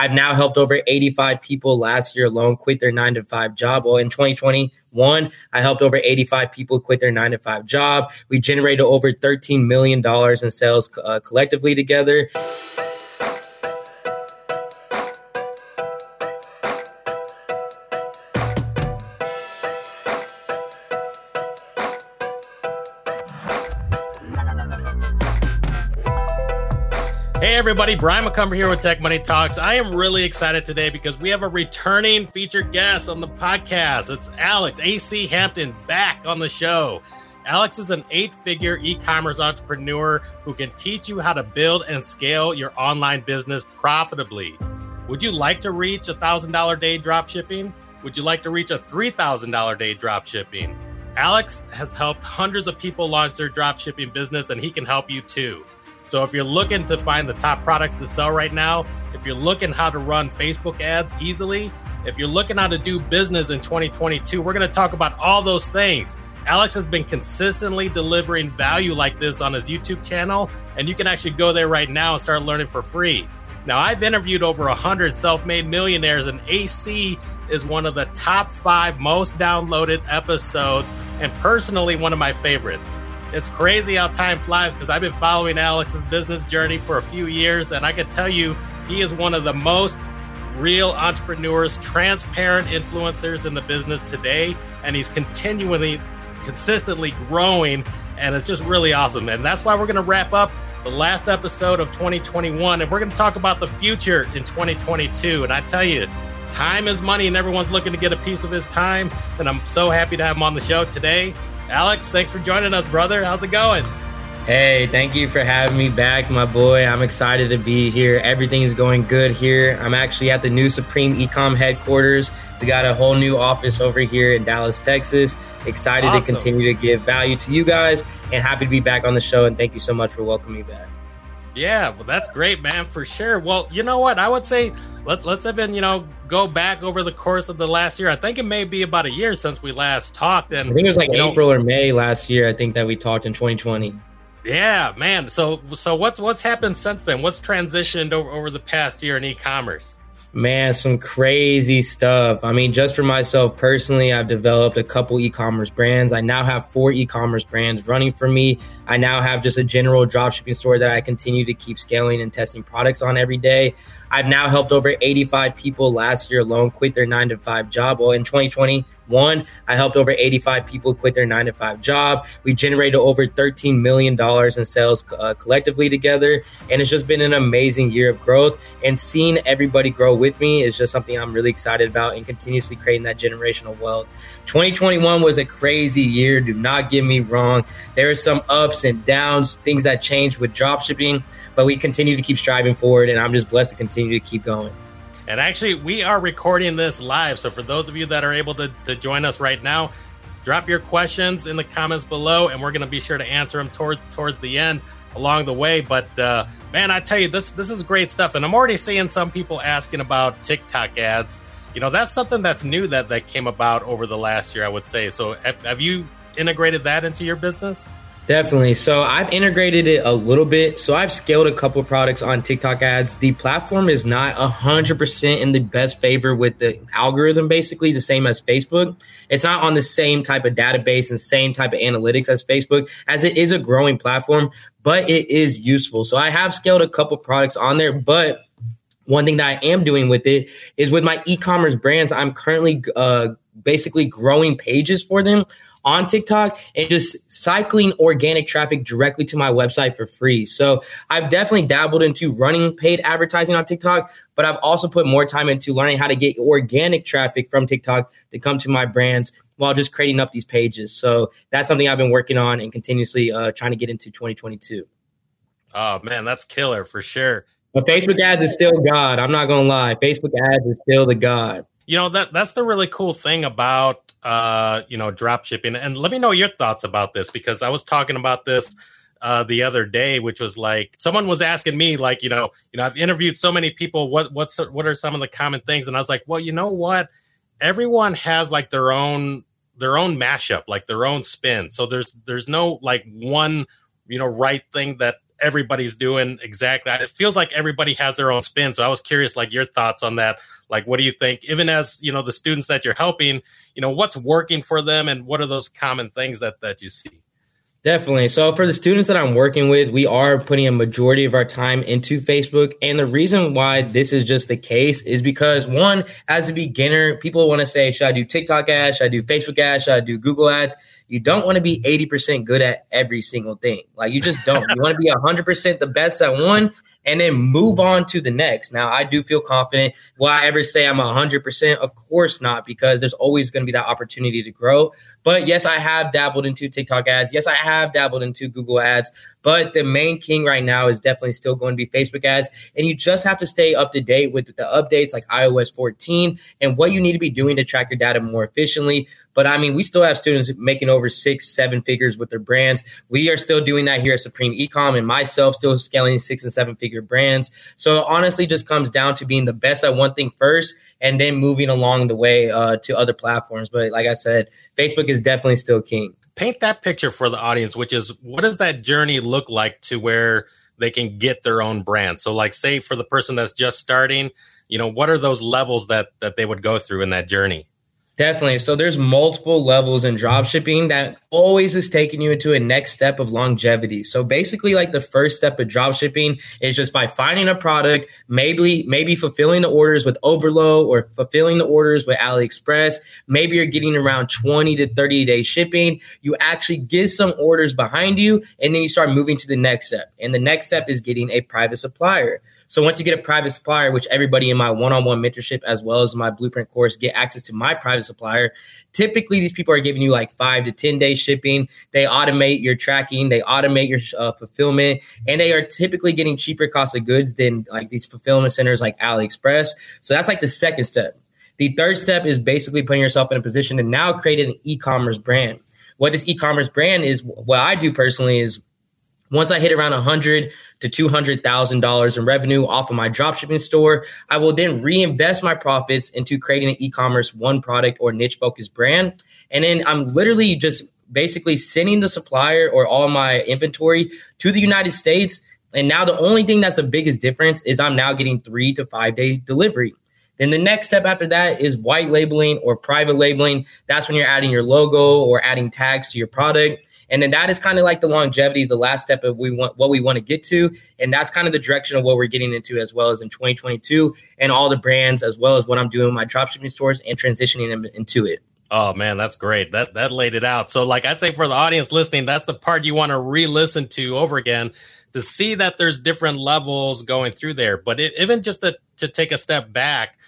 I've now helped over 85 people last year alone quit their nine to five job. Well, in 2021, I helped over 85 people quit their nine to five job. We generated over $13 million in sales uh, collectively together. Everybody. Brian McCumber here with Tech Money Talks. I am really excited today because we have a returning featured guest on the podcast. It's Alex AC Hampton back on the show. Alex is an eight figure e commerce entrepreneur who can teach you how to build and scale your online business profitably. Would you like to reach a $1,000 day drop shipping? Would you like to reach a $3,000 day drop shipping? Alex has helped hundreds of people launch their drop shipping business, and he can help you too. So if you're looking to find the top products to sell right now, if you're looking how to run Facebook ads easily, if you're looking how to do business in 2022, we're going to talk about all those things. Alex has been consistently delivering value like this on his YouTube channel, and you can actually go there right now and start learning for free. Now, I've interviewed over 100 self made millionaires, and AC is one of the top five most downloaded episodes, and personally, one of my favorites. It's crazy how time flies because I've been following Alex's business journey for a few years, and I can tell you he is one of the most real entrepreneurs, transparent influencers in the business today, and he's continually, consistently growing, and it's just really awesome. And that's why we're going to wrap up the last episode of 2021, and we're going to talk about the future in 2022. And I tell you, time is money, and everyone's looking to get a piece of his time. And I'm so happy to have him on the show today. Alex, thanks for joining us, brother. How's it going? Hey, thank you for having me back, my boy. I'm excited to be here. Everything's going good here. I'm actually at the new Supreme Ecom headquarters. We got a whole new office over here in Dallas, Texas. Excited awesome. to continue to give value to you guys and happy to be back on the show. And thank you so much for welcoming me back. Yeah, well, that's great, man, for sure. Well, you know what? I would say let, let's even, you know, go back over the course of the last year. I think it may be about a year since we last talked. And I think it was like April know, or May last year. I think that we talked in 2020. Yeah, man. So, so what's what's happened since then? What's transitioned over, over the past year in e-commerce? Man, some crazy stuff. I mean, just for myself personally, I've developed a couple e commerce brands. I now have four e commerce brands running for me. I now have just a general dropshipping store that I continue to keep scaling and testing products on every day. I've now helped over 85 people last year alone quit their nine to five job. Well, in 2021, I helped over 85 people quit their nine to five job. We generated over $13 million in sales uh, collectively together. And it's just been an amazing year of growth. And seeing everybody grow with me is just something I'm really excited about and continuously creating that generational wealth. 2021 was a crazy year. Do not get me wrong. There are some ups and downs, things that changed with dropshipping but we continue to keep striving forward, and I'm just blessed to continue to keep going. And actually, we are recording this live. So for those of you that are able to, to join us right now, drop your questions in the comments below, and we're going to be sure to answer them towards towards the end along the way. But uh, man, I tell you, this this is great stuff, and I'm already seeing some people asking about TikTok ads. You know, that's something that's new that that came about over the last year, I would say. So have, have you integrated that into your business? Definitely. So I've integrated it a little bit. So I've scaled a couple products on TikTok ads. The platform is not 100% in the best favor with the algorithm, basically the same as Facebook. It's not on the same type of database and same type of analytics as Facebook, as it is a growing platform, but it is useful. So I have scaled a couple products on there, but one thing that I am doing with it is with my e-commerce brands, I'm currently uh, basically growing pages for them on TikTok and just cycling organic traffic directly to my website for free. So I've definitely dabbled into running paid advertising on TikTok, but I've also put more time into learning how to get organic traffic from TikTok to come to my brands while just creating up these pages. So that's something I've been working on and continuously uh, trying to get into 2022. Oh man, that's killer for sure. But Facebook ads is still God. I'm not gonna lie. Facebook ads is still the God. You know that that's the really cool thing about uh, you know, drop shipping. And let me know your thoughts about this because I was talking about this uh, the other day, which was like someone was asking me, like, you know, you know, I've interviewed so many people. What what's what are some of the common things? And I was like, well, you know what? Everyone has like their own their own mashup, like their own spin. So there's there's no like one you know right thing that everybody's doing exactly. That. It feels like everybody has their own spin. So I was curious, like your thoughts on that. Like, what do you think? Even as you know, the students that you're helping, you know, what's working for them, and what are those common things that that you see? Definitely. So for the students that I'm working with, we are putting a majority of our time into Facebook. And the reason why this is just the case is because one, as a beginner, people want to say, should I do TikTok ads? Should I do Facebook ads? Should I do Google ads? You don't want to be 80% good at every single thing. Like you just don't. you want to be 100% the best at one and then move on to the next. Now, I do feel confident. Will I ever say I'm 100%? Of course not, because there's always going to be that opportunity to grow. But yes, I have dabbled into TikTok ads. Yes, I have dabbled into Google ads. But the main king right now is definitely still going to be Facebook ads. And you just have to stay up to date with the updates like iOS 14 and what you need to be doing to track your data more efficiently. But I mean, we still have students making over six, seven figures with their brands. We are still doing that here at Supreme Ecom and myself still scaling six and seven figure brands. So honestly just comes down to being the best at one thing first and then moving along the way uh, to other platforms. But like I said, Facebook is definitely still king paint that picture for the audience, which is what does that journey look like to where they can get their own brand? So, like, say for the person that's just starting, you know, what are those levels that that they would go through in that journey? Definitely. So there's multiple levels in drop shipping that always is taking you into a next step of longevity. So basically like the first step of drop shipping is just by finding a product, maybe maybe fulfilling the orders with Oberlo or fulfilling the orders with AliExpress. Maybe you're getting around 20 to 30 day shipping. You actually get some orders behind you and then you start moving to the next step. And the next step is getting a private supplier. So once you get a private supplier, which everybody in my one-on-one mentorship as well as my blueprint course get access to my private supplier, typically these people are giving you like five to 10 day shipping. They automate your tracking, they automate your uh, fulfillment, and they are typically getting cheaper cost of goods than like these fulfillment centers like AliExpress. So that's like the second step. The third step is basically putting yourself in a position to now create an e-commerce brand. What this e-commerce brand is, what I do personally is once I hit around 100 to $200,000 in revenue off of my dropshipping store, I will then reinvest my profits into creating an e-commerce one product or niche focused brand. And then I'm literally just basically sending the supplier or all my inventory to the United States. And now the only thing that's the biggest difference is I'm now getting three to five day delivery. Then the next step after that is white labeling or private labeling. That's when you're adding your logo or adding tags to your product. And then that is kind of like the longevity, the last step of we want what we want to get to. And that's kind of the direction of what we're getting into as well as in 2022 and all the brands, as well as what I'm doing my dropshipping stores and transitioning them into it. Oh man, that's great. That that laid it out. So like I say for the audience listening, that's the part you want to re-listen to over again to see that there's different levels going through there. But it, even just to, to take a step back,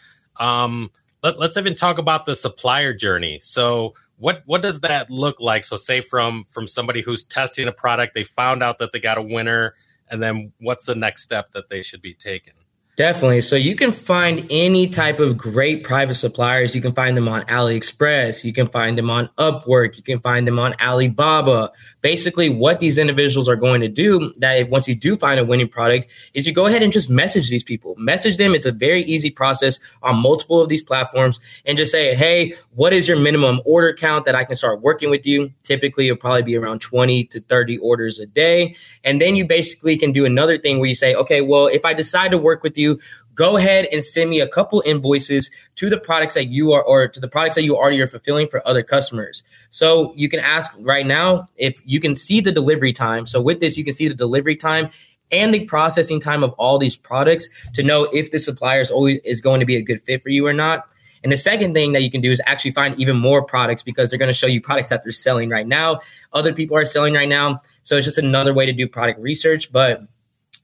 um, let, let's even talk about the supplier journey. So what what does that look like so say from from somebody who's testing a product they found out that they got a winner and then what's the next step that they should be taking Definitely. So you can find any type of great private suppliers. You can find them on AliExpress. You can find them on Upwork. You can find them on Alibaba. Basically, what these individuals are going to do that once you do find a winning product is you go ahead and just message these people. Message them. It's a very easy process on multiple of these platforms and just say, Hey, what is your minimum order count that I can start working with you? Typically, it'll probably be around 20 to 30 orders a day. And then you basically can do another thing where you say, okay, well, if I decide to work with you, go ahead and send me a couple invoices to the products that you are or to the products that you already are fulfilling for other customers. So you can ask right now if you can see the delivery time. So with this, you can see the delivery time and the processing time of all these products to know if the supplier is always is going to be a good fit for you or not. And the second thing that you can do is actually find even more products because they're going to show you products that they're selling right now. Other people are selling right now. So it's just another way to do product research. But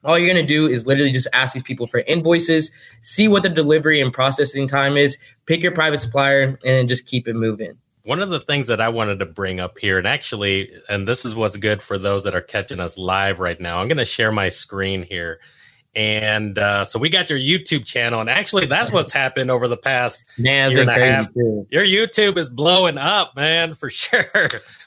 all you're going to do is literally just ask these people for invoices, see what the delivery and processing time is, pick your private supplier, and then just keep it moving. One of the things that I wanted to bring up here, and actually, and this is what's good for those that are catching us live right now, I'm going to share my screen here. And uh, so we got your YouTube channel, and actually, that's what's happened over the past man, year and a half. Too. Your YouTube is blowing up, man, for sure.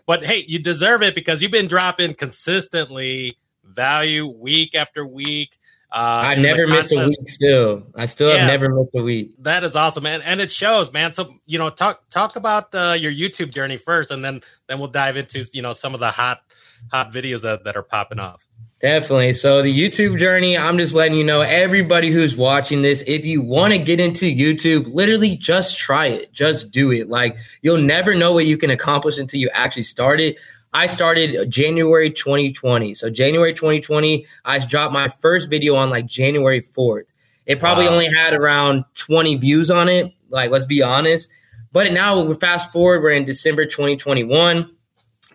But hey, you deserve it because you've been dropping consistently value week after week. Uh, I never missed a week. Still, I still yeah, have never missed a week. That is awesome, man, and it shows, man. So you know, talk talk about uh, your YouTube journey first, and then then we'll dive into you know some of the hot hot videos that, that are popping off. Definitely. So the YouTube journey, I'm just letting you know, everybody who's watching this, if you want to get into YouTube, literally just try it. Just do it. Like you'll never know what you can accomplish until you actually start it. I started January 2020. So January 2020, I dropped my first video on like January 4th. It probably wow. only had around 20 views on it. Like, let's be honest. But now we fast forward, we're in December 2021.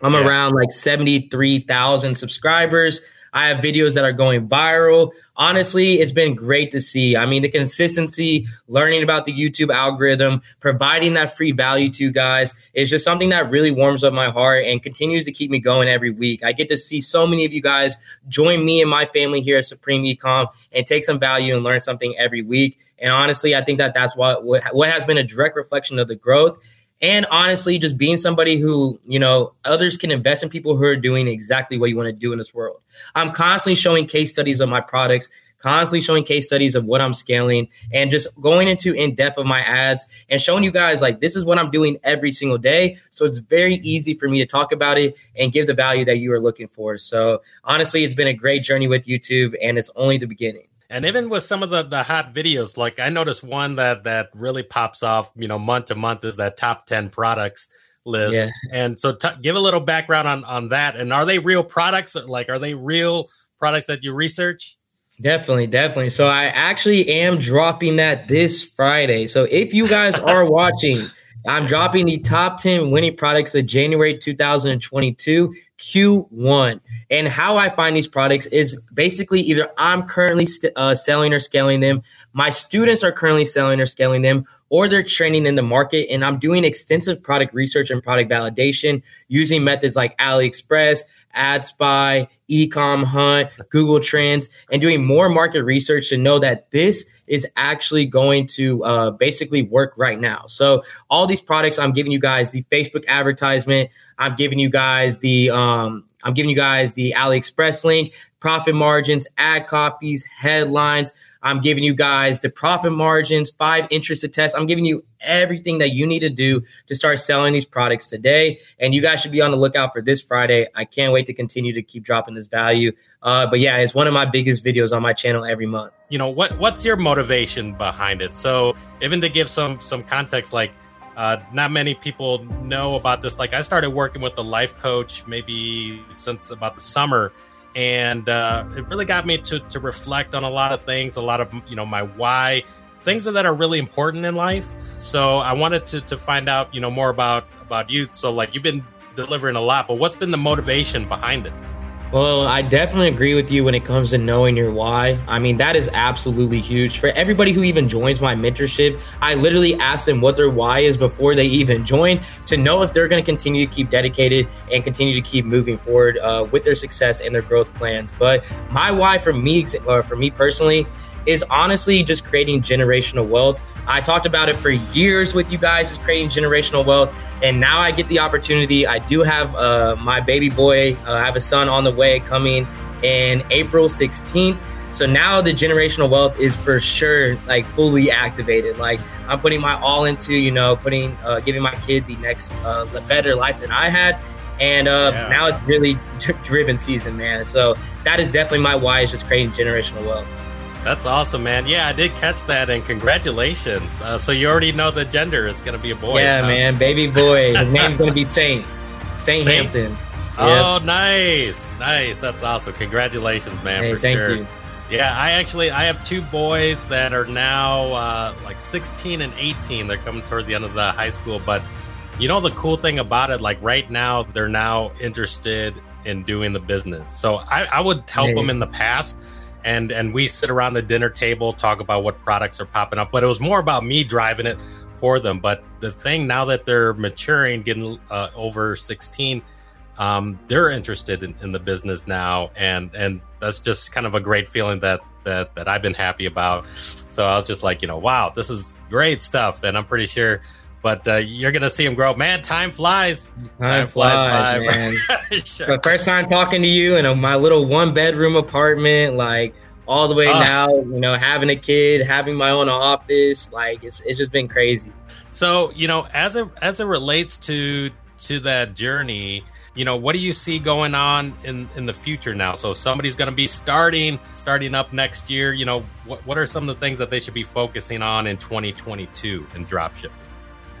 I'm yeah. around like 73,000 subscribers. I have videos that are going viral. Honestly, it's been great to see. I mean, the consistency, learning about the YouTube algorithm, providing that free value to you guys is just something that really warms up my heart and continues to keep me going every week. I get to see so many of you guys join me and my family here at Supreme Ecom and take some value and learn something every week. And honestly, I think that that's what what has been a direct reflection of the growth and honestly just being somebody who you know others can invest in people who are doing exactly what you want to do in this world. I'm constantly showing case studies of my products constantly showing case studies of what i'm scaling and just going into in depth of my ads and showing you guys like this is what i'm doing every single day. So it's very easy for me to talk about it and give the value that you are looking for. So honestly it's been a great journey with youtube and it's only the beginning and even with some of the the hot videos, like I noticed one that that really pops off, you know, month to month is that top ten products list. Yeah. And so, t- give a little background on on that. And are they real products? Like, are they real products that you research? Definitely, definitely. So I actually am dropping that this Friday. So if you guys are watching, I'm dropping the top 10 winning products of January 2022 Q1. And how I find these products is basically either I'm currently st- uh, selling or scaling them, my students are currently selling or scaling them, or they're trending in the market. And I'm doing extensive product research and product validation using methods like AliExpress, AdSpy, Ecom Hunt, Google Trends, and doing more market research to know that this is actually going to uh, basically work right now. So all these products, I'm giving you guys the Facebook advertisement. I'm giving you guys the um, I'm giving you guys the AliExpress link, profit margins, ad copies, headlines. I'm giving you guys the profit margins, five interested tests. I'm giving you everything that you need to do to start selling these products today. And you guys should be on the lookout for this Friday. I can't wait to continue to keep dropping this value. Uh, but yeah, it's one of my biggest videos on my channel every month. You know what? What's your motivation behind it? So even to give some some context, like uh, not many people know about this. Like I started working with a life coach maybe since about the summer and uh, it really got me to to reflect on a lot of things, a lot of you know my why, things that are really important in life. So I wanted to to find out you know more about about you. So like you've been delivering a lot, but what's been the motivation behind it? Well, I definitely agree with you when it comes to knowing your why. I mean, that is absolutely huge. For everybody who even joins my mentorship, I literally ask them what their why is before they even join to know if they're going to continue to keep dedicated and continue to keep moving forward uh, with their success and their growth plans. But my why for me, or for me personally, is honestly just creating generational wealth. I talked about it for years with you guys, is creating generational wealth. And now I get the opportunity. I do have uh, my baby boy, uh, I have a son on the way coming in April 16th. So now the generational wealth is for sure like fully activated. Like I'm putting my all into, you know, putting, uh, giving my kid the next uh, better life than I had. And uh, yeah. now it's really driven season, man. So that is definitely my why is just creating generational wealth. That's awesome, man. Yeah, I did catch that, and congratulations. Uh, so you already know the gender is going to be a boy. Yeah, huh? man, baby boy. His name's going to be Saint. Saint, Saint? Hampton. Oh, yep. nice, nice. That's awesome. Congratulations, man, hey, for thank sure. You. Yeah, I actually I have two boys that are now uh, like 16 and 18. They're coming towards the end of the high school, but you know the cool thing about it, like right now they're now interested in doing the business. So I, I would help hey. them in the past and and we sit around the dinner table talk about what products are popping up but it was more about me driving it for them. But the thing now that they're maturing getting uh, over 16 um, they're interested in, in, the business now. And and that's just kind of a great feeling that that that i've been happy about. So i was just like you know wow this is great stuff. And i'm pretty sure but uh, you're gonna see him grow. Man, time flies. Time, time flies, by, man. sure. The first time talking to you in a, my little one bedroom apartment, like all the way uh, now, you know, having a kid, having my own office, like it's it's just been crazy. So you know, as it as it relates to to that journey, you know, what do you see going on in in the future now? So somebody's going to be starting starting up next year. You know, what what are some of the things that they should be focusing on in 2022 in dropshipping?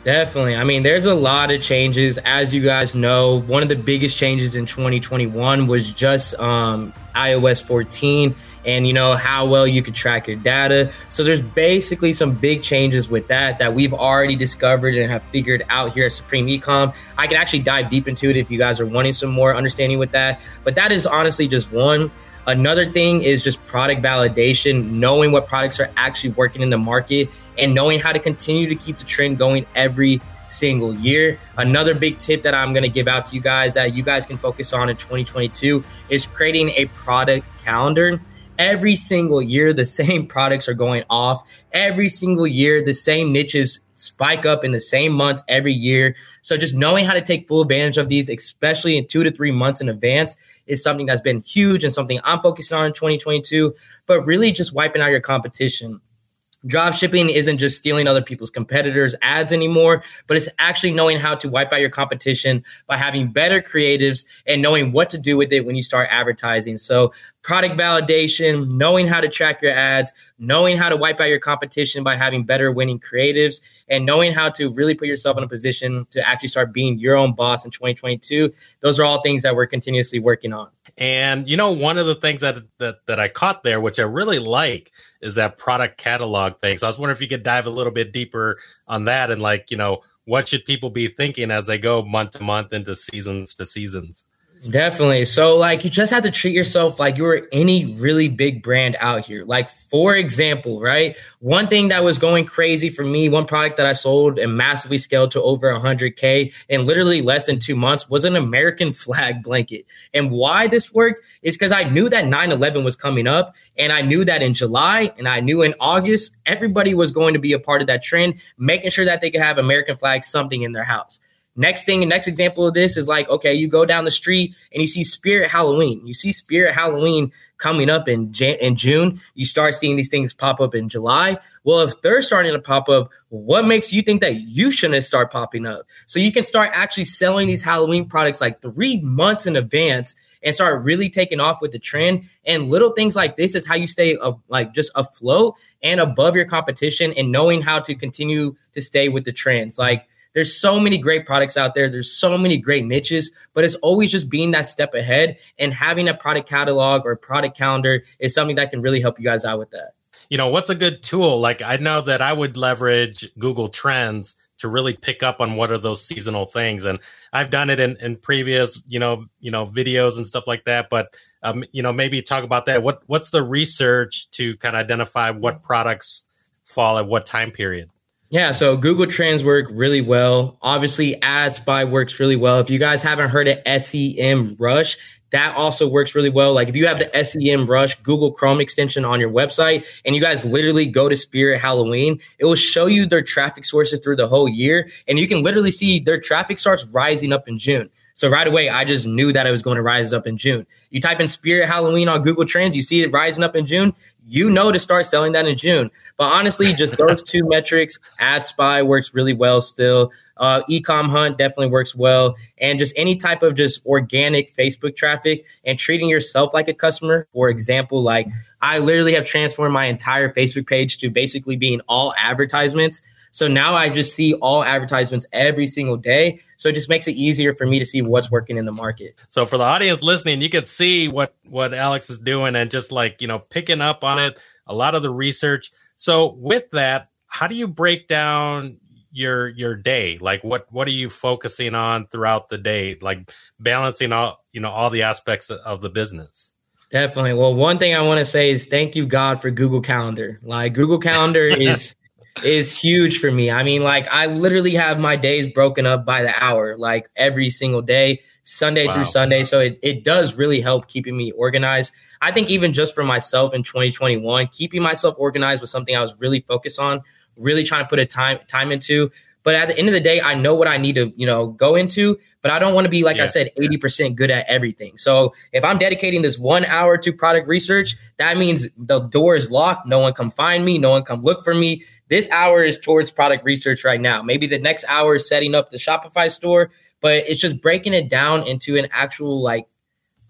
Definitely. I mean, there's a lot of changes. As you guys know, one of the biggest changes in 2021 was just um, iOS 14 and you know how well you could track your data. So there's basically some big changes with that that we've already discovered and have figured out here at Supreme Ecom. I can actually dive deep into it if you guys are wanting some more understanding with that. But that is honestly just one. Another thing is just product validation, knowing what products are actually working in the market and knowing how to continue to keep the trend going every single year. Another big tip that I'm going to give out to you guys that you guys can focus on in 2022 is creating a product calendar every single year the same products are going off. Every single year the same niches spike up in the same months every year. So just knowing how to take full advantage of these especially in two to three months in advance is something that's been huge and something i'm focusing on in 2022 but really just wiping out your competition. Drop shipping isn't just stealing other people's competitors' ads anymore, but it's actually knowing how to wipe out your competition by having better creatives and knowing what to do with it when you start advertising. So, product validation, knowing how to track your ads, knowing how to wipe out your competition by having better winning creatives, and knowing how to really put yourself in a position to actually start being your own boss in 2022. Those are all things that we're continuously working on. And you know, one of the things that that, that I caught there, which I really like, is that product catalog thing. So I was wondering if you could dive a little bit deeper on that and like, you know, what should people be thinking as they go month to month into seasons to seasons? Definitely. So, like, you just have to treat yourself like you're any really big brand out here. Like, for example, right? One thing that was going crazy for me, one product that I sold and massively scaled to over 100K in literally less than two months was an American flag blanket. And why this worked is because I knew that 9 11 was coming up. And I knew that in July and I knew in August, everybody was going to be a part of that trend, making sure that they could have American flag something in their house. Next thing, next example of this is like, okay, you go down the street and you see Spirit Halloween. You see Spirit Halloween coming up in, in June. You start seeing these things pop up in July. Well, if they're starting to pop up, what makes you think that you shouldn't start popping up? So you can start actually selling these Halloween products like three months in advance and start really taking off with the trend. And little things like this is how you stay uh, like just afloat and above your competition and knowing how to continue to stay with the trends. Like there's so many great products out there. There's so many great niches, but it's always just being that step ahead and having a product catalog or product calendar is something that can really help you guys out with that. You know, what's a good tool? Like I know that I would leverage Google Trends to really pick up on what are those seasonal things and i've done it in, in previous you know you know videos and stuff like that but um, you know maybe talk about that what what's the research to kind of identify what products fall at what time period yeah, so Google Trends work really well. Obviously, AdSpy works really well. If you guys haven't heard of SEM Rush, that also works really well. Like if you have the SEM Rush Google Chrome extension on your website and you guys literally go to Spirit Halloween, it will show you their traffic sources through the whole year. And you can literally see their traffic starts rising up in June. So right away, I just knew that it was going to rise up in June. You type in Spirit Halloween on Google Trends, you see it rising up in June you know to start selling that in June. But honestly, just those two metrics, AdSpy works really well still. Uh, Ecom Hunt definitely works well. And just any type of just organic Facebook traffic and treating yourself like a customer. For example, like I literally have transformed my entire Facebook page to basically being all advertisements. So now I just see all advertisements every single day. So it just makes it easier for me to see what's working in the market. So for the audience listening, you could see what what Alex is doing and just like, you know, picking up on it, a lot of the research. So with that, how do you break down your your day? Like what what are you focusing on throughout the day? Like balancing all, you know, all the aspects of the business. Definitely. Well, one thing I want to say is thank you God for Google Calendar. Like Google Calendar is is huge for me. I mean, like I literally have my days broken up by the hour, like every single day, Sunday wow. through Sunday. So it, it does really help keeping me organized. I think even just for myself in 2021, keeping myself organized was something I was really focused on, really trying to put a time time into. But at the end of the day, I know what I need to, you know, go into, but I don't want to be, like yeah. I said, 80% good at everything. So if I'm dedicating this one hour to product research, that means the door is locked. No one come find me. No one come look for me. This hour is towards product research right now. Maybe the next hour is setting up the Shopify store, but it's just breaking it down into an actual like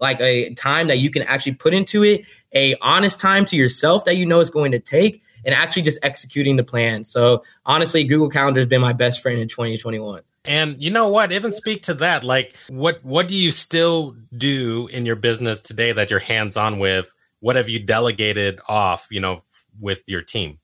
like a time that you can actually put into it, a honest time to yourself that you know is going to take, and actually just executing the plan. So honestly, Google Calendar has been my best friend in 2021. And you know what? Even speak to that. Like, what what do you still do in your business today that you're hands on with? What have you delegated off? You know, with your team.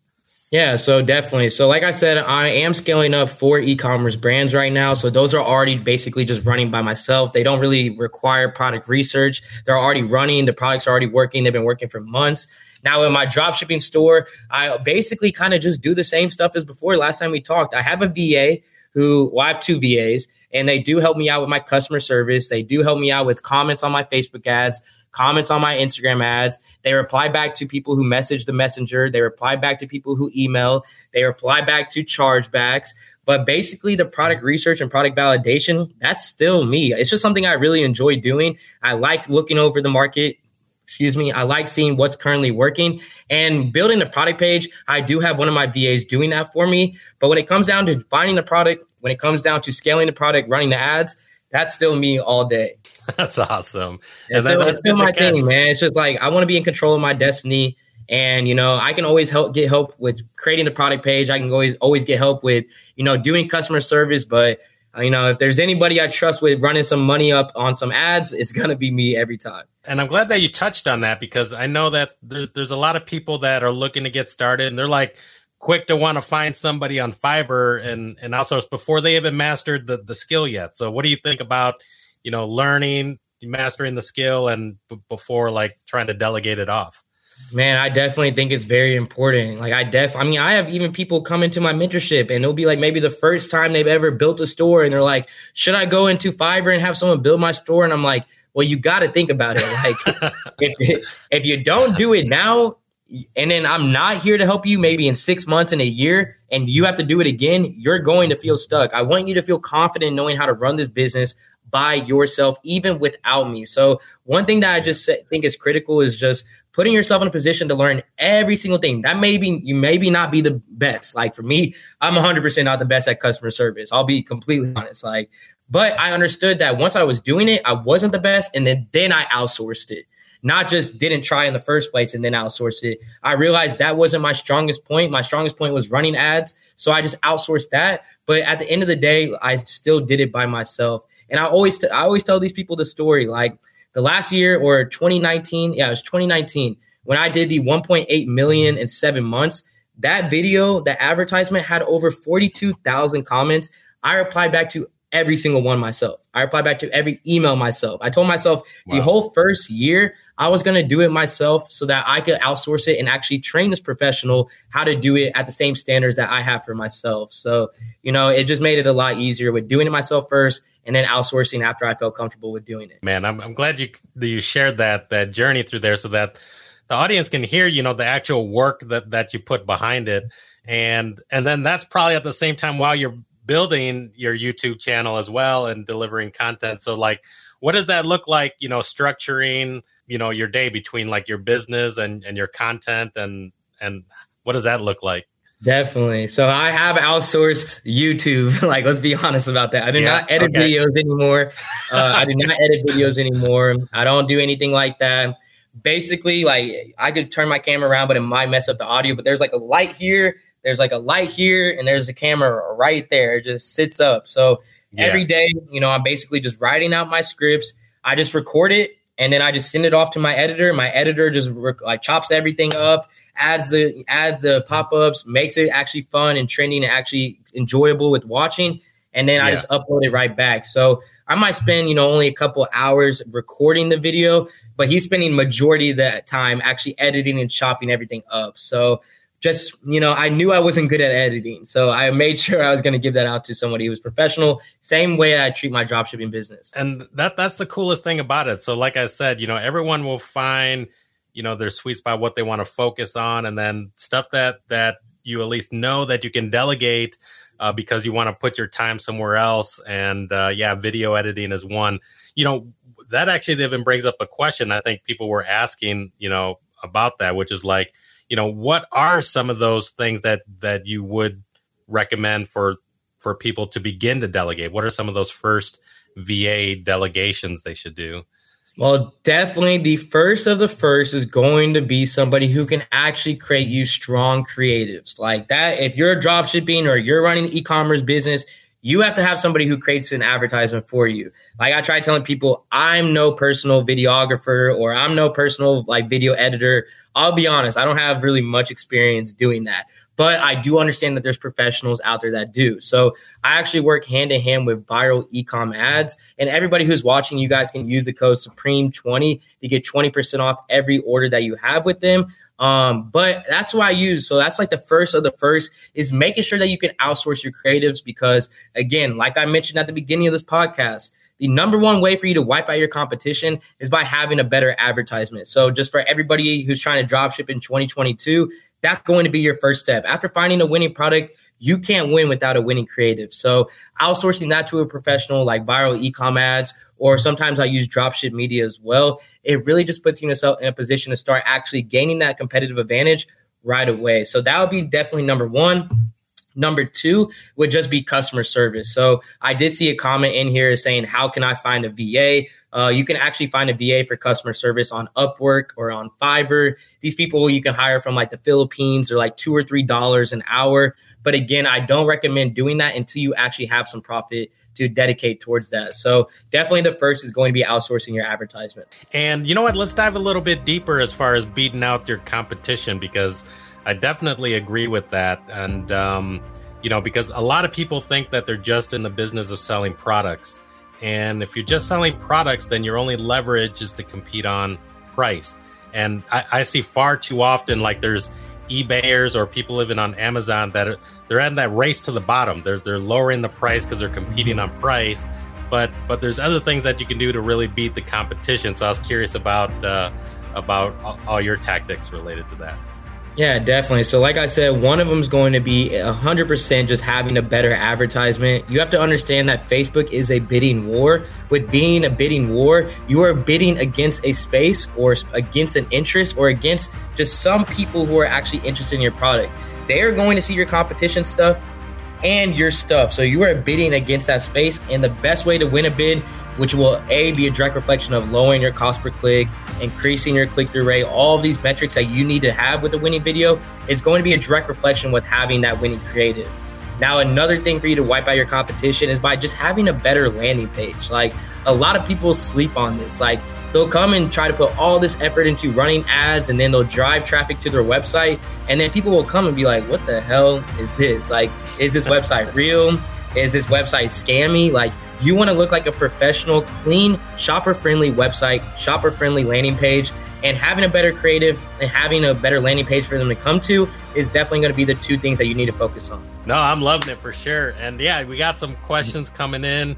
Yeah, so definitely. So, like I said, I am scaling up four e commerce brands right now. So, those are already basically just running by myself. They don't really require product research. They're already running, the products are already working. They've been working for months. Now, in my dropshipping store, I basically kind of just do the same stuff as before. Last time we talked, I have a VA who, well, I have two VAs, and they do help me out with my customer service. They do help me out with comments on my Facebook ads comments on my Instagram ads. They reply back to people who message the messenger. They reply back to people who email. They reply back to chargebacks. But basically, the product research and product validation, that's still me. It's just something I really enjoy doing. I like looking over the market. Excuse me. I like seeing what's currently working and building the product page. I do have one of my VAs doing that for me. But when it comes down to finding the product, when it comes down to scaling the product, running the ads, that's still me all day. That's awesome. It's still, that's still my thing, man. It's just like I want to be in control of my destiny. And you know, I can always help get help with creating the product page. I can always always get help with, you know, doing customer service. But Uh, you know, if there's anybody I trust with running some money up on some ads, it's gonna be me every time. And I'm glad that you touched on that because I know that there's there's a lot of people that are looking to get started and they're like quick to want to find somebody on Fiverr and and also before they even mastered the the skill yet. So what do you think about you know, learning, mastering the skill, and b- before like trying to delegate it off? Man, I definitely think it's very important. Like I def I mean, I have even people come into my mentorship and it'll be like maybe the first time they've ever built a store and they're like, "Should I go into Fiverr and have someone build my store?" And I'm like, "Well, you got to think about it. Like if if you don't do it now, and then I'm not here to help you maybe in 6 months in a year and you have to do it again, you're going to feel stuck. I want you to feel confident knowing how to run this business by yourself, even without me. So, one thing that I just think is critical is just putting yourself in a position to learn every single thing. That maybe you maybe not be the best. Like for me, I'm 100% not the best at customer service. I'll be completely honest. Like, but I understood that once I was doing it, I wasn't the best, and then then I outsourced it. Not just didn't try in the first place and then outsourced it. I realized that wasn't my strongest point. My strongest point was running ads, so I just outsourced that. But at the end of the day, I still did it by myself. And I always t- I always tell these people the story like the last year or 2019, yeah, it was 2019 when I did the 1.8 million in 7 months. That video, the advertisement had over 42,000 comments. I replied back to every single one myself. I replied back to every email myself. I told myself wow. the whole first year I was going to do it myself so that I could outsource it and actually train this professional how to do it at the same standards that I have for myself. So, you know, it just made it a lot easier with doing it myself first and then outsourcing after I felt comfortable with doing it. Man, I'm, I'm glad you you shared that that journey through there so that the audience can hear, you know, the actual work that that you put behind it. And and then that's probably at the same time while you're building your YouTube channel as well and delivering content. So like what does that look like, you know, structuring, you know, your day between like your business and and your content and and what does that look like? Definitely. So I have outsourced YouTube. like, let's be honest about that. I do yeah, not edit okay. videos anymore. Uh, I do not edit videos anymore. I don't do anything like that. Basically, like I could turn my camera around, but it might mess up the audio. But there's like a light here, there's like a light here, and there's a camera right there. It just sits up. So yeah. every day, you know, I'm basically just writing out my scripts. I just record it and then I just send it off to my editor. My editor just rec- like chops everything up adds the adds the pop-ups, makes it actually fun and trending and actually enjoyable with watching. And then yeah. I just upload it right back. So I might spend, you know, only a couple hours recording the video, but he's spending majority of that time actually editing and chopping everything up. So just, you know, I knew I wasn't good at editing. So I made sure I was going to give that out to somebody who was professional, same way I treat my dropshipping business. And that that's the coolest thing about it. So like I said, you know, everyone will find – you know their sweet spot what they want to focus on and then stuff that that you at least know that you can delegate uh, because you want to put your time somewhere else and uh, yeah video editing is one you know that actually even brings up a question i think people were asking you know about that which is like you know what are some of those things that that you would recommend for for people to begin to delegate? What are some of those first VA delegations they should do? Well, definitely the first of the first is going to be somebody who can actually create you strong creatives like that. If you're drop shipping or you're running e-commerce business, you have to have somebody who creates an advertisement for you. Like I try telling people, I'm no personal videographer or I'm no personal like video editor. I'll be honest, I don't have really much experience doing that but I do understand that there's professionals out there that do. So I actually work hand in hand with viral ecom ads. And everybody who's watching, you guys can use the code Supreme20 to get 20% off every order that you have with them. Um, but that's what I use. So that's like the first of the first is making sure that you can outsource your creatives because again, like I mentioned at the beginning of this podcast, the number one way for you to wipe out your competition is by having a better advertisement. So just for everybody who's trying to drop ship in 2022, that's going to be your first step. After finding a winning product, you can't win without a winning creative. So outsourcing that to a professional like viral ecom ads, or sometimes I use dropship media as well. It really just puts yourself in a position to start actually gaining that competitive advantage right away. So that would be definitely number one. Number two would just be customer service. So I did see a comment in here saying, How can I find a VA? Uh, you can actually find a VA for customer service on Upwork or on Fiverr. These people you can hire from like the Philippines or like two or three dollars an hour. But again, I don't recommend doing that until you actually have some profit to dedicate towards that. So definitely the first is going to be outsourcing your advertisement. And you know what? Let's dive a little bit deeper as far as beating out your competition because I definitely agree with that. And um, you know, because a lot of people think that they're just in the business of selling products. And if you're just selling products, then your only leverage is to compete on price. And I, I see far too often like there's eBayers or people living on Amazon that are, they're in that race to the bottom. They're they're lowering the price because they're competing on price. But but there's other things that you can do to really beat the competition. So I was curious about uh, about all, all your tactics related to that. Yeah, definitely. So, like I said, one of them is going to be 100% just having a better advertisement. You have to understand that Facebook is a bidding war. With being a bidding war, you are bidding against a space or against an interest or against just some people who are actually interested in your product. They are going to see your competition stuff and your stuff. So, you are bidding against that space. And the best way to win a bid which will a be a direct reflection of lowering your cost per click, increasing your click through rate, all these metrics that you need to have with a winning video is going to be a direct reflection with having that winning creative. Now, another thing for you to wipe out your competition is by just having a better landing page. Like a lot of people sleep on this. Like they'll come and try to put all this effort into running ads and then they'll drive traffic to their website. And then people will come and be like, what the hell is this? Like, is this website real? Is this website scammy? Like, you want to look like a professional, clean, shopper friendly website, shopper friendly landing page, and having a better creative and having a better landing page for them to come to is definitely going to be the two things that you need to focus on. No, I'm loving it for sure. And yeah, we got some questions coming in.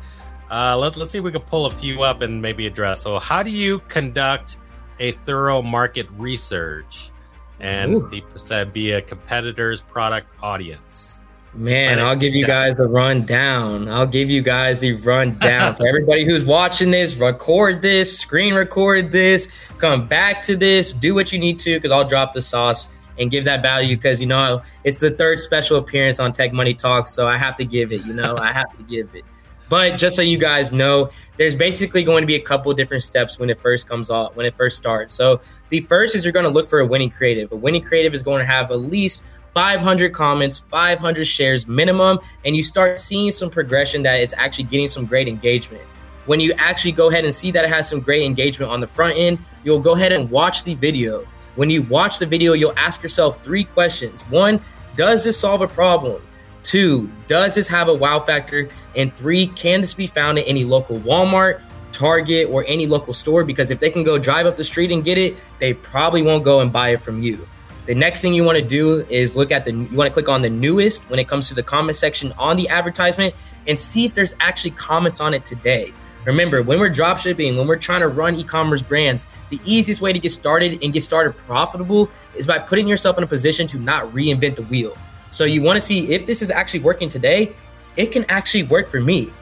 Uh, let, let's see if we can pull a few up and maybe address. So, how do you conduct a thorough market research and Ooh. the said via competitors' product audience? Man, I'll give you guys the rundown. I'll give you guys the rundown for everybody who's watching this. Record this, screen record this, come back to this, do what you need to because I'll drop the sauce and give that value because you know it's the third special appearance on Tech Money Talk, so I have to give it. You know, I have to give it. But just so you guys know, there's basically going to be a couple different steps when it first comes off, when it first starts. So the first is you're going to look for a winning creative. A winning creative is going to have at least 500 comments, 500 shares minimum, and you start seeing some progression that it's actually getting some great engagement. When you actually go ahead and see that it has some great engagement on the front end, you'll go ahead and watch the video. When you watch the video, you'll ask yourself three questions. One, does this solve a problem? Two, does this have a wow factor? And three, can this be found at any local Walmart, Target, or any local store? Because if they can go drive up the street and get it, they probably won't go and buy it from you. The next thing you want to do is look at the, you want to click on the newest when it comes to the comment section on the advertisement and see if there's actually comments on it today. Remember, when we're dropshipping, when we're trying to run e commerce brands, the easiest way to get started and get started profitable is by putting yourself in a position to not reinvent the wheel. So you want to see if this is actually working today, it can actually work for me.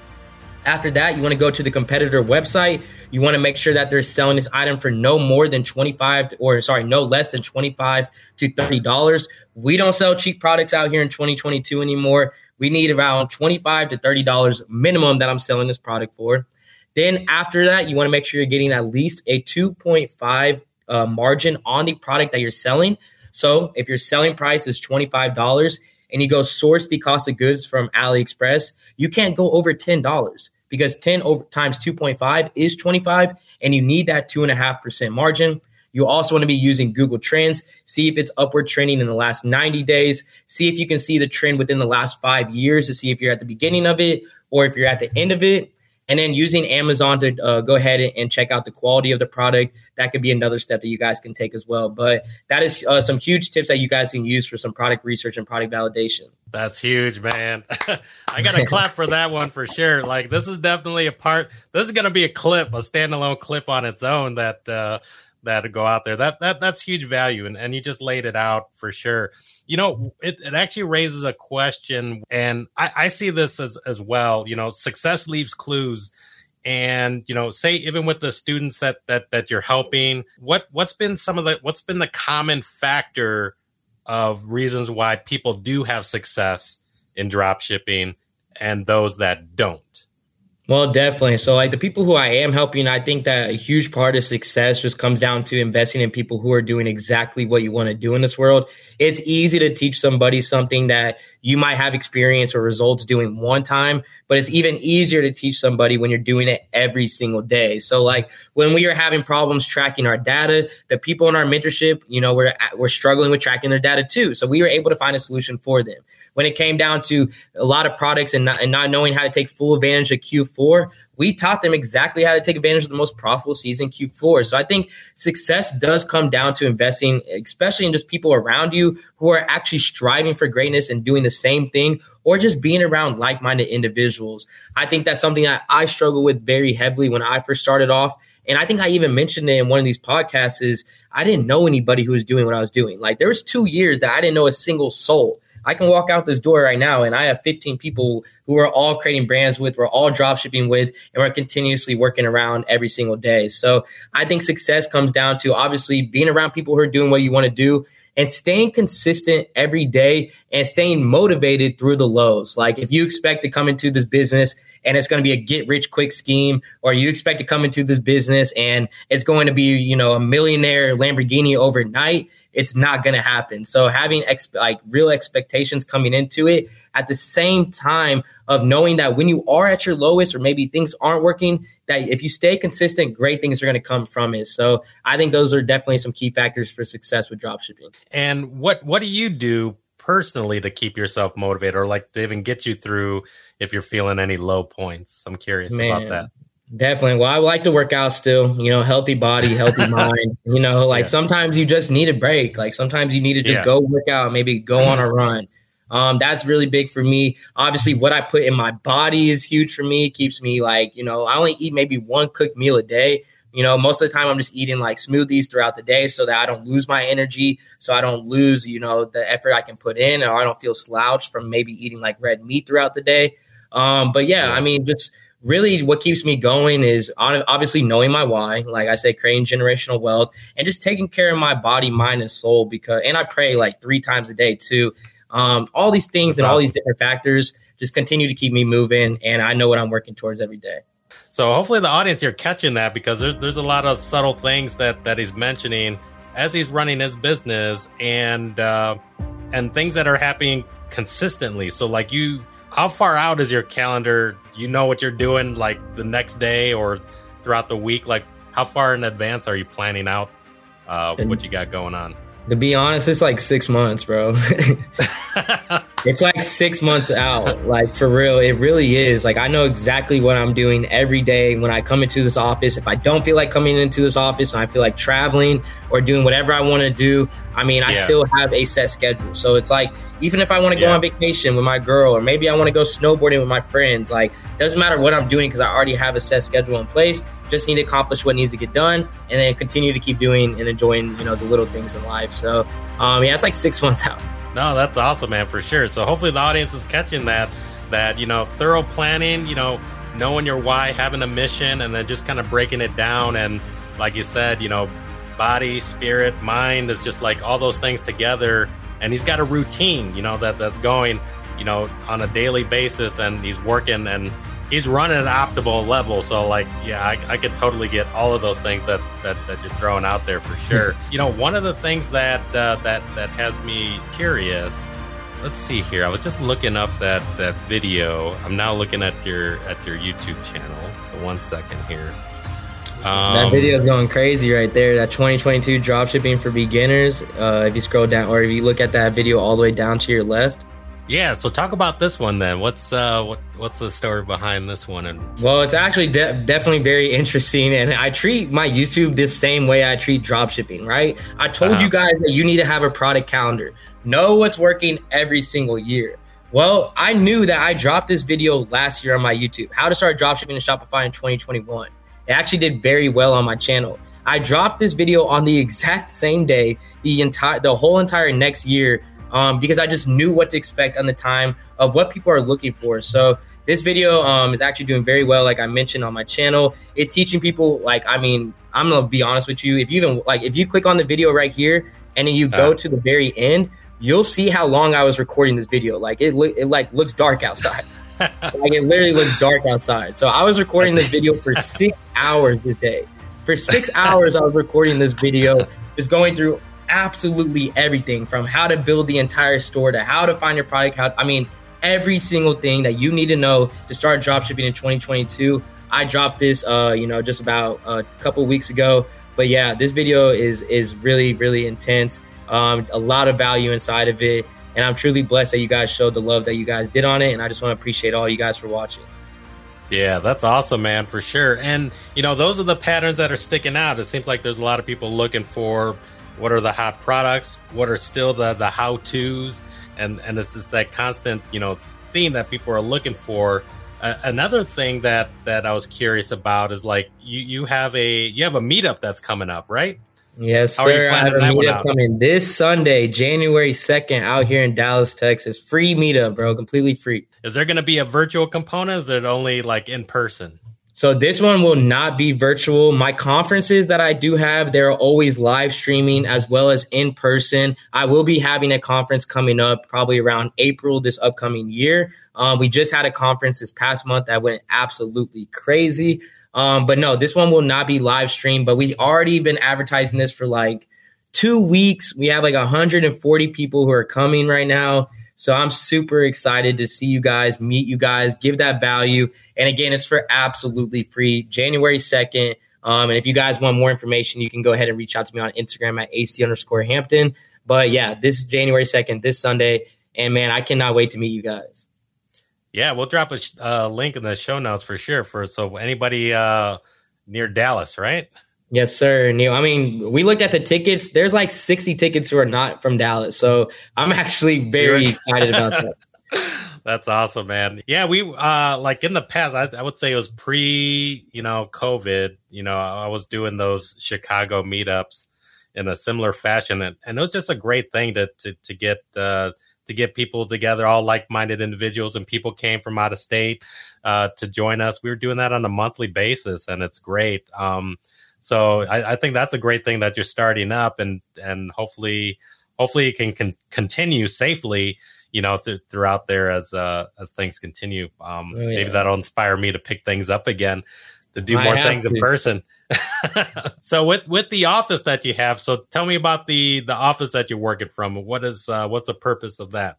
After that, you want to go to the competitor website. You want to make sure that they're selling this item for no more than 25 or sorry, no less than 25 to $30. We don't sell cheap products out here in 2022 anymore. We need around 25 to $30 minimum that I'm selling this product for. Then after that, you want to make sure you're getting at least a 2.5 uh, margin on the product that you're selling. So if your selling price is $25 and you go source the cost of goods from AliExpress, you can't go over $10 because 10 over times 2.5 is 25 and you need that two and a half percent margin. You also want to be using Google Trends, see if it's upward trending in the last 90 days, see if you can see the trend within the last five years to see if you're at the beginning of it or if you're at the end of it and then using Amazon to uh, go ahead and check out the quality of the product. That could be another step that you guys can take as well. But that is uh, some huge tips that you guys can use for some product research and product validation. That's huge, man. I got to clap for that one for sure. Like this is definitely a part. This is going to be a clip, a standalone clip on its own that uh, that go out there. That that that's huge value, and and you just laid it out for sure you know it, it actually raises a question and I, I see this as as well you know success leaves clues and you know say even with the students that that that you're helping what what's been some of the what's been the common factor of reasons why people do have success in drop shipping and those that don't well, definitely. So, like the people who I am helping, I think that a huge part of success just comes down to investing in people who are doing exactly what you want to do in this world. It's easy to teach somebody something that you might have experience or results doing one time, but it's even easier to teach somebody when you're doing it every single day. So, like when we are having problems tracking our data, the people in our mentorship, you know, we're uh, we're struggling with tracking their data too. So we were able to find a solution for them when it came down to a lot of products and not, and not knowing how to take full advantage of Q4, we taught them exactly how to take advantage of the most profitable season Q4. So I think success does come down to investing, especially in just people around you who are actually striving for greatness and doing the same thing or just being around like-minded individuals. I think that's something that I struggle with very heavily when I first started off. And I think I even mentioned it in one of these podcasts is I didn't know anybody who was doing what I was doing. Like there was two years that I didn't know a single soul. I can walk out this door right now and I have 15 people who are all creating brands with, we're all drop shipping with, and we're continuously working around every single day. So I think success comes down to obviously being around people who are doing what you want to do and staying consistent every day and staying motivated through the lows. Like if you expect to come into this business and it's going to be a get rich quick scheme, or you expect to come into this business and it's going to be, you know, a millionaire Lamborghini overnight, it's not going to happen. So having ex- like real expectations coming into it at the same time of knowing that when you are at your lowest or maybe things aren't working, that if you stay consistent, great things are going to come from it. So I think those are definitely some key factors for success with dropshipping. And what what do you do personally to keep yourself motivated or like to even get you through if you're feeling any low points? I'm curious Man, about that. Definitely. Well, I like to work out still, you know, healthy body, healthy mind. You know, like yeah. sometimes you just need a break. Like sometimes you need to just yeah. go work out, maybe go on a run. Um, that's really big for me. Obviously, what I put in my body is huge for me. It keeps me like, you know, I only eat maybe one cooked meal a day. You know, most of the time I'm just eating like smoothies throughout the day so that I don't lose my energy, so I don't lose, you know, the effort I can put in, or I don't feel slouched from maybe eating like red meat throughout the day. Um, but yeah, I mean, just really what keeps me going is obviously knowing my why like i said creating generational wealth and just taking care of my body mind and soul because and i pray like three times a day too um, all these things That's and awesome. all these different factors just continue to keep me moving and i know what i'm working towards every day so hopefully the audience you're catching that because there's there's a lot of subtle things that that he's mentioning as he's running his business and uh, and things that are happening consistently so like you how far out is your calendar? You know what you're doing like the next day or throughout the week? Like how far in advance are you planning out uh, what you got going on? To be honest, it's like six months, bro. it's like six months out. Like for real, it really is. Like I know exactly what I'm doing every day when I come into this office. If I don't feel like coming into this office and I feel like traveling or doing whatever I want to do, I mean, I yeah. still have a set schedule. So it's like even if I want to go yeah. on vacation with my girl or maybe I want to go snowboarding with my friends, like doesn't matter what I'm doing because I already have a set schedule in place. Just need to accomplish what needs to get done and then continue to keep doing and enjoying, you know, the little things in life. So um, yeah, it's like six months out. No, that's awesome, man, for sure. So hopefully the audience is catching that that, you know, thorough planning, you know, knowing your why, having a mission, and then just kind of breaking it down. And like you said, you know, body, spirit, mind is just like all those things together. And he's got a routine, you know, that that's going, you know, on a daily basis, and he's working and he's running at optimal level. So like, yeah, I, I could totally get all of those things that that, that you're throwing out there for sure. you know, one of the things that uh, that that has me curious. Let's see here. I was just looking up that that video. I'm now looking at your at your YouTube channel. So one second here. Um, that video is going crazy right there. That 2022 dropshipping for beginners. Uh, if you scroll down, or if you look at that video all the way down to your left, yeah, so talk about this one then. What's uh what what's the story behind this one? And well, it's actually de- definitely very interesting, and I treat my YouTube this same way I treat dropshipping. Right? I told uh-huh. you guys that you need to have a product calendar, know what's working every single year. Well, I knew that I dropped this video last year on my YouTube, how to start dropshipping in Shopify in 2021. It actually did very well on my channel. I dropped this video on the exact same day, the entire the whole entire next year um, because I just knew what to expect on the time of what people are looking for. So this video um, is actually doing very well, like I mentioned on my channel. It's teaching people, like, I mean, I'm gonna be honest with you. If you even like, if you click on the video right here and then you go uh, to the very end, you'll see how long I was recording this video. Like it, lo- it like looks dark outside. like it literally looks dark outside. So I was recording this video for six hours this day. For six hours, I was recording this video, just going through absolutely everything from how to build the entire store to how to find your product. How I mean, every single thing that you need to know to start dropshipping in 2022. I dropped this, uh, you know, just about a couple weeks ago. But yeah, this video is is really really intense. Um, a lot of value inside of it, and I'm truly blessed that you guys showed the love that you guys did on it. And I just want to appreciate all you guys for watching. Yeah, that's awesome, man, for sure. And you know, those are the patterns that are sticking out. It seems like there's a lot of people looking for what are the hot products what are still the the how to's and and this is that constant you know theme that people are looking for. Uh, another thing that that i was curious about is like you you have a you have a meetup that's coming up right? Yes How sir i have a meetup coming this sunday january 2nd out here in dallas texas. Free meetup bro completely free. Is there going to be a virtual component is it only like in person so this one will not be virtual. My conferences that I do have, they're always live streaming as well as in person. I will be having a conference coming up probably around April this upcoming year. Um, we just had a conference this past month that went absolutely crazy. Um, but no, this one will not be live streamed, but we already been advertising this for like two weeks. We have like 140 people who are coming right now. So I'm super excited to see you guys, meet you guys, give that value. And again, it's for absolutely free, January 2nd. Um, and if you guys want more information, you can go ahead and reach out to me on Instagram at AC underscore Hampton. But yeah, this is January 2nd, this Sunday. And man, I cannot wait to meet you guys. Yeah, we'll drop a uh, link in the show notes for sure. For so anybody uh, near Dallas, right? Yes, sir, Neil. I mean, we looked at the tickets. There's like 60 tickets who are not from Dallas. So I'm actually very excited about that. That's awesome, man. Yeah, we uh like in the past, I, I, would say it was pre, you know, COVID. You know, I was doing those Chicago meetups in a similar fashion, and, and it was just a great thing to to, to get uh, to get people together, all like minded individuals, and people came from out of state uh, to join us. We were doing that on a monthly basis, and it's great. Um, so I, I, think that's a great thing that you're starting up, and and hopefully hopefully it can, can continue safely. You know, th- throughout there as uh, as things continue. Um, oh, yeah. Maybe that'll inspire me to pick things up again, to do I more things to. in person. so with with the office that you have, so tell me about the the office that you're working from. What is uh, what's the purpose of that?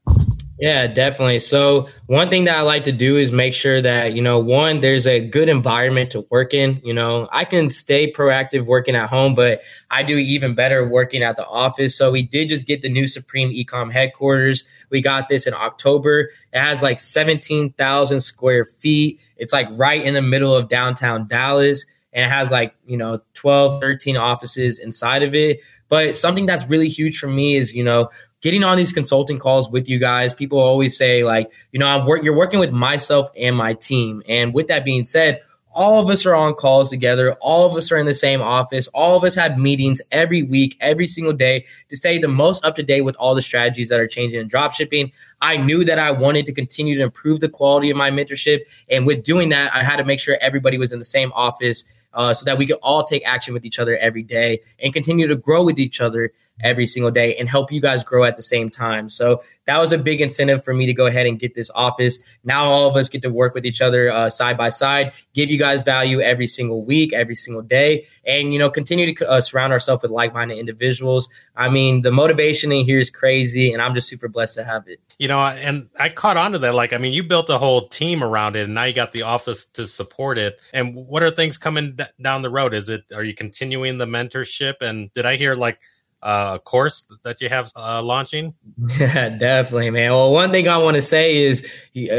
Yeah, definitely. So, one thing that I like to do is make sure that, you know, one, there's a good environment to work in. You know, I can stay proactive working at home, but I do even better working at the office. So, we did just get the new Supreme Ecom headquarters. We got this in October. It has like 17,000 square feet. It's like right in the middle of downtown Dallas. And it has like, you know, 12, 13 offices inside of it. But something that's really huge for me is, you know, getting on these consulting calls with you guys, people always say like, you know, I'm work, you're working with myself and my team. And with that being said, all of us are on calls together. All of us are in the same office. All of us have meetings every week, every single day to stay the most up to date with all the strategies that are changing in drop shipping. I knew that I wanted to continue to improve the quality of my mentorship. And with doing that, I had to make sure everybody was in the same office uh, so that we could all take action with each other every day and continue to grow with each other every single day and help you guys grow at the same time. So that was a big incentive for me to go ahead and get this office. Now all of us get to work with each other uh, side by side, give you guys value every single week, every single day, and you know continue to uh, surround ourselves with like-minded individuals. I mean, the motivation in here is crazy, and I'm just super blessed to have it. You know, and I caught on to that. Like, I mean, you built a whole team around it, and now you got the office to support it. And what are things coming d- down the road? Is it are you continuing the mentorship? And did I hear like uh, course that you have uh, launching? Yeah, definitely, man. Well, one thing I want to say is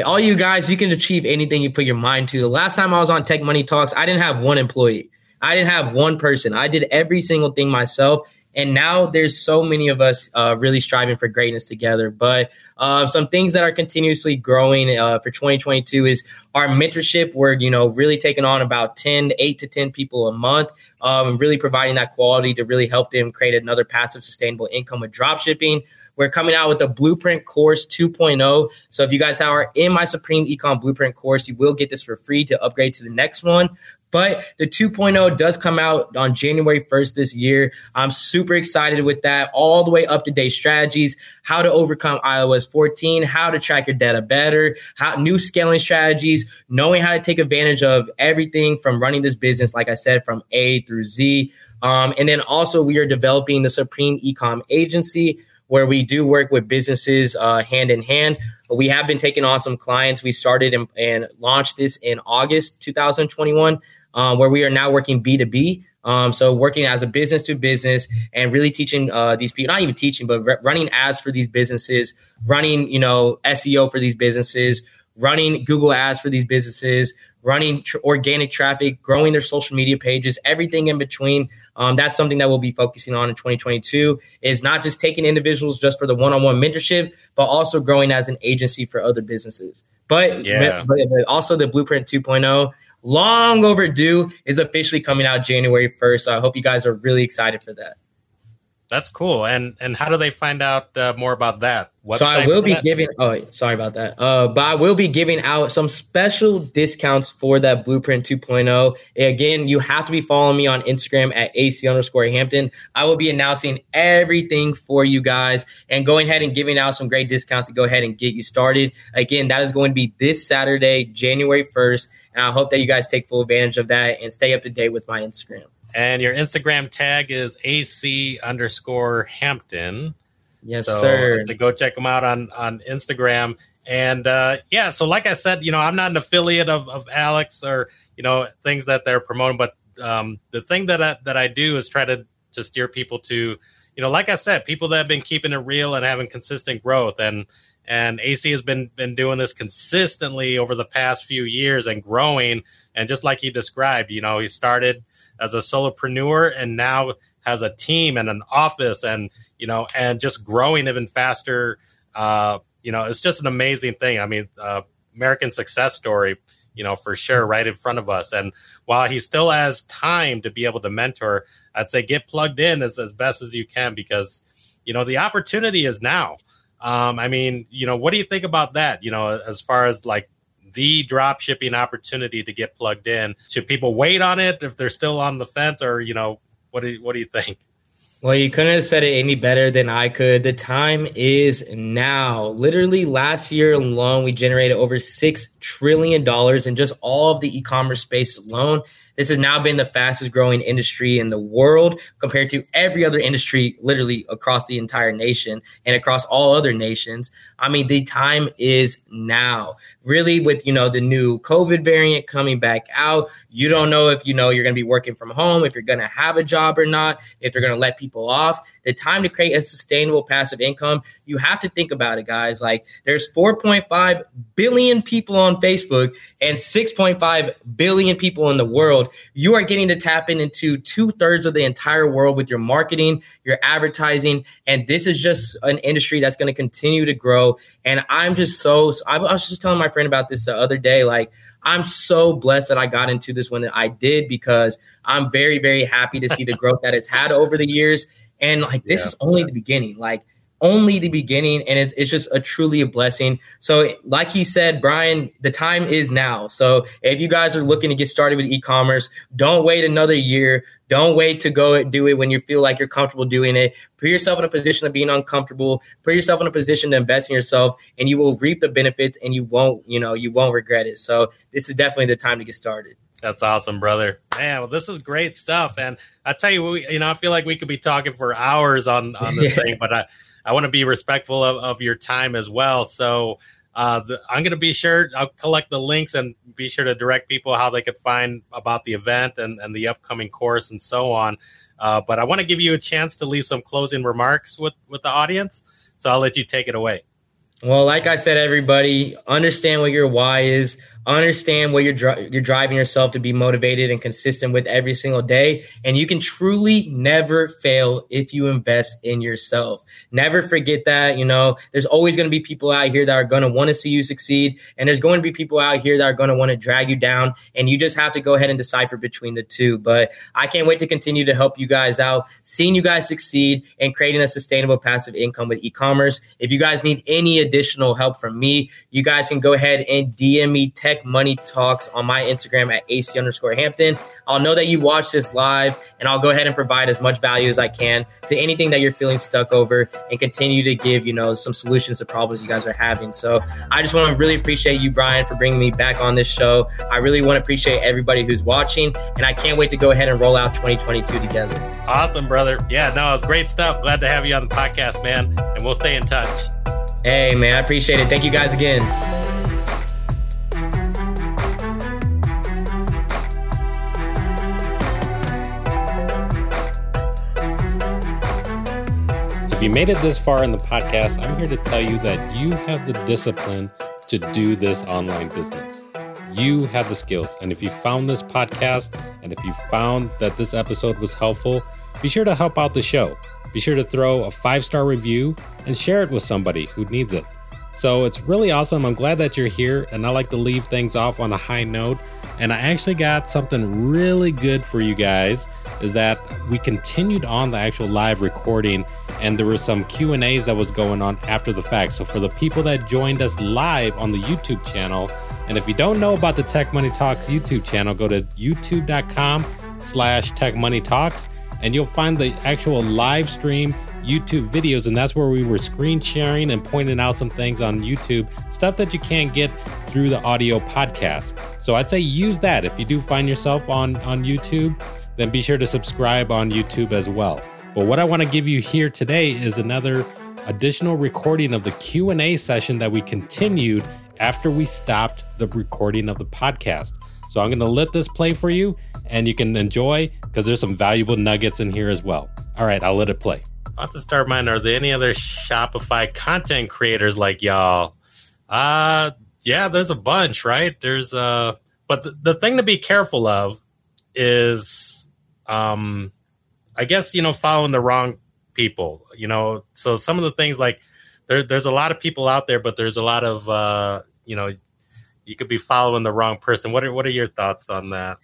all you guys, you can achieve anything you put your mind to. The last time I was on Tech Money Talks, I didn't have one employee. I didn't have one person. I did every single thing myself. And now there's so many of us uh, really striving for greatness together. But uh, some things that are continuously growing uh, for 2022 is our mentorship. We're you know really taking on about 10, 8 to 10 people a month, um, really providing that quality to really help them create another passive sustainable income with dropshipping. We're coming out with a Blueprint course 2.0. So if you guys are in my Supreme Ecom Blueprint course, you will get this for free to upgrade to the next one. But the 2.0 does come out on January 1st this year. I'm super excited with that. All the way up to date strategies, how to overcome iOS 14, how to track your data better, how new scaling strategies, knowing how to take advantage of everything from running this business, like I said, from A through Z. Um, and then also, we are developing the Supreme Ecom Agency, where we do work with businesses uh, hand in hand. We have been taking on some clients. We started and, and launched this in August 2021 um, where we are now working B2B. Um, so working as a business to business and really teaching uh, these people, not even teaching, but re- running ads for these businesses, running, you know, SEO for these businesses, running Google ads for these businesses, running tr- organic traffic, growing their social media pages, everything in between. Um, that's something that we'll be focusing on in 2022 is not just taking individuals just for the one-on-one mentorship, but also growing as an agency for other businesses. But, yeah. but, but also the Blueprint 2.0 long overdue, is officially coming out January 1st. So I hope you guys are really excited for that. That's cool. And and how do they find out uh, more about that? Website so I will be that? giving. Oh, sorry about that. Uh, but I will be giving out some special discounts for that Blueprint 2.0. Again, you have to be following me on Instagram at AC underscore Hampton. I will be announcing everything for you guys and going ahead and giving out some great discounts to go ahead and get you started. Again, that is going to be this Saturday, January 1st, and I hope that you guys take full advantage of that and stay up to date with my Instagram. And your Instagram tag is AC underscore Hampton. Yes, so, sir. So go check them out on on Instagram. And uh, yeah, so like I said, you know, I'm not an affiliate of, of Alex or you know things that they're promoting, but um, the thing that I, that I do is try to to steer people to, you know, like I said, people that have been keeping it real and having consistent growth. And and AC has been been doing this consistently over the past few years and growing. And just like he described, you know, he started as a solopreneur and now has a team and an office and you know and just growing even faster uh you know it's just an amazing thing. I mean uh, american success story you know for sure right in front of us. And while he still has time to be able to mentor i'd say get plugged in as, as best as you can because you know the opportunity is now. Um i mean you know what do you think about that? You know as far as like the drop shipping opportunity to get plugged in. Should people wait on it if they're still on the fence, or you know, what do you, what do you think? Well, you couldn't have said it any better than I could. The time is now. Literally, last year alone, we generated over $6 trillion in just all of the e commerce space alone. This has now been the fastest growing industry in the world compared to every other industry, literally across the entire nation and across all other nations. I mean, the time is now. Really, with you know the new COVID variant coming back out, you don't know if you know you're going to be working from home, if you're going to have a job or not, if they're going to let people off. The time to create a sustainable passive income, you have to think about it, guys. Like, there's 4.5 billion people on Facebook and 6.5 billion people in the world world, you are getting to tap into two thirds of the entire world with your marketing, your advertising. And this is just an industry that's going to continue to grow. And I'm just so, I was just telling my friend about this the other day. Like, I'm so blessed that I got into this when I did because I'm very, very happy to see the growth that it's had over the years. And like, this yeah. is only the beginning. Like, only the beginning and it's, it's just a truly a blessing so like he said brian the time is now so if you guys are looking to get started with e-commerce don't wait another year don't wait to go do it when you feel like you're comfortable doing it put yourself in a position of being uncomfortable put yourself in a position to invest in yourself and you will reap the benefits and you won't you know you won't regret it so this is definitely the time to get started that's awesome, brother. Man, well, this is great stuff. And I tell you, we, you know, I feel like we could be talking for hours on on this yeah. thing, but I, I want to be respectful of, of your time as well. So uh, the, I'm going to be sure I'll collect the links and be sure to direct people how they could find about the event and, and the upcoming course and so on. Uh, but I want to give you a chance to leave some closing remarks with, with the audience. So I'll let you take it away. Well, like I said, everybody, understand what your why is understand what you're dri- you're driving yourself to be motivated and consistent with every single day and you can truly never fail if you invest in yourself never forget that you know. There's always going to be people out here that are going to want to see you succeed and there's going to be people out here that are going to want to drag you down and you just have to go ahead and decipher between the two. But i can't wait to continue to help you guys out seeing you guys succeed and creating a sustainable passive income with e-commerce. If you guys need any additional help from me you guys can go ahead and dm me tech Money Talks on my Instagram at AC underscore Hampton. I'll know that you watched this live and I'll go ahead and provide as much value as I can to anything that you're feeling stuck over and continue to give, you know, some solutions to problems you guys are having. So I just want to really appreciate you, Brian, for bringing me back on this show. I really want to appreciate everybody who's watching and I can't wait to go ahead and roll out 2022 together. Awesome, brother. Yeah, no, it's great stuff. Glad to have you on the podcast, man. And we'll stay in touch. Hey, man, I appreciate it. Thank you guys again. If you made it this far in the podcast, I'm here to tell you that you have the discipline to do this online business. You have the skills. And if you found this podcast and if you found that this episode was helpful, be sure to help out the show. Be sure to throw a five star review and share it with somebody who needs it. So it's really awesome. I'm glad that you're here, and I like to leave things off on a high note. And I actually got something really good for you guys is that we continued on the actual live recording and there was some q&a's that was going on after the fact so for the people that joined us live on the youtube channel and if you don't know about the tech money talks youtube channel go to youtube.com slash tech money talks and you'll find the actual live stream YouTube videos, and that's where we were screen sharing and pointing out some things on YouTube, stuff that you can't get through the audio podcast. So I'd say use that if you do find yourself on on YouTube, then be sure to subscribe on YouTube as well. But what I want to give you here today is another additional recording of the Q&A session that we continued after we stopped the recording of the podcast. So I'm going to let this play for you and you can enjoy because there's some valuable nuggets in here as well. All right, I'll let it play. I'll have to start mine. Are there any other Shopify content creators like y'all? Uh yeah, there's a bunch, right? There's uh but the, the thing to be careful of is um I guess you know following the wrong people. You know, so some of the things like there, there's a lot of people out there, but there's a lot of uh, you know you could be following the wrong person. What are what are your thoughts on that?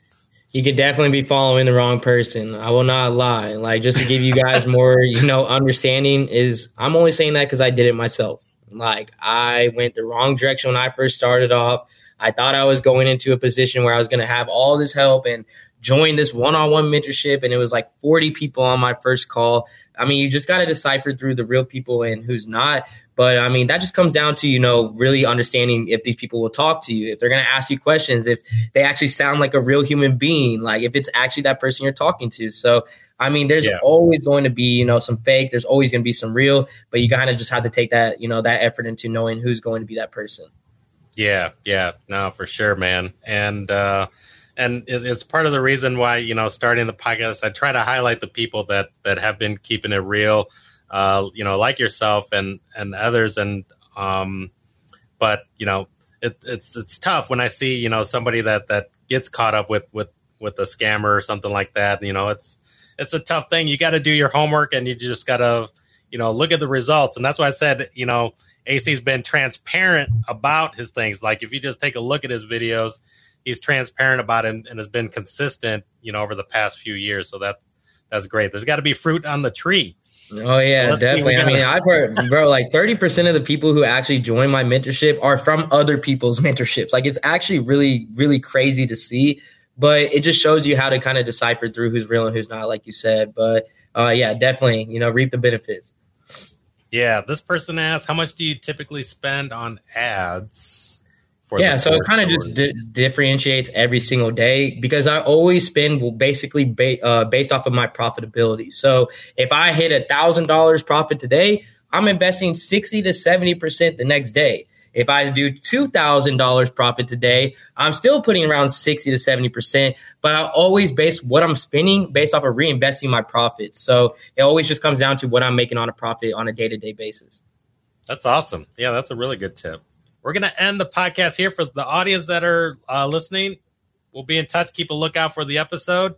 You could definitely be following the wrong person. I will not lie. Like just to give you guys more, you know, understanding is I'm only saying that because I did it myself. Like I went the wrong direction when I first started off. I thought I was going into a position where I was going to have all this help and join this one-on-one mentorship and it was like 40 people on my first call i mean you just got to decipher through the real people and who's not but i mean that just comes down to you know really understanding if these people will talk to you if they're going to ask you questions if they actually sound like a real human being like if it's actually that person you're talking to so I mean, there's yeah. always going to be, you know, some fake. There's always going to be some real, but you kind of just have to take that, you know, that effort into knowing who's going to be that person. Yeah, yeah, no, for sure, man. And uh, and it's part of the reason why you know starting the podcast i try to highlight the people that that have been keeping it real uh, you know like yourself and and others and um but you know it, it's it's tough when i see you know somebody that that gets caught up with with with a scammer or something like that. You know, it's it's a tough thing. You got to do your homework and you just got to, you know, look at the results. And that's why I said, you know, AC's been transparent about his things. Like if you just take a look at his videos, he's transparent about it and has been consistent, you know, over the past few years. So that that's great. There's got to be fruit on the tree. Oh yeah, so definitely. I mean, I've heard, bro, like thirty percent of the people who actually join my mentorship are from other people's mentorships. Like it's actually really, really crazy to see. But it just shows you how to kind of decipher through who's real and who's not, like you said. But uh, yeah, definitely, you know, reap the benefits. Yeah, this person asks, how much do you typically spend on ads? Yeah, so it kind of just di- differentiates every single day because I always spend basically ba- uh, based off of my profitability. So if I hit a thousand dollars profit today, I'm investing sixty to seventy percent the next day. If I do $2,000 profit today, I'm still putting around 60 to 70%, but I always base what I'm spending based off of reinvesting my profits. So it always just comes down to what I'm making on a profit on a day to day basis. That's awesome. Yeah, that's a really good tip. We're going to end the podcast here for the audience that are uh, listening. We'll be in touch. Keep a lookout for the episode.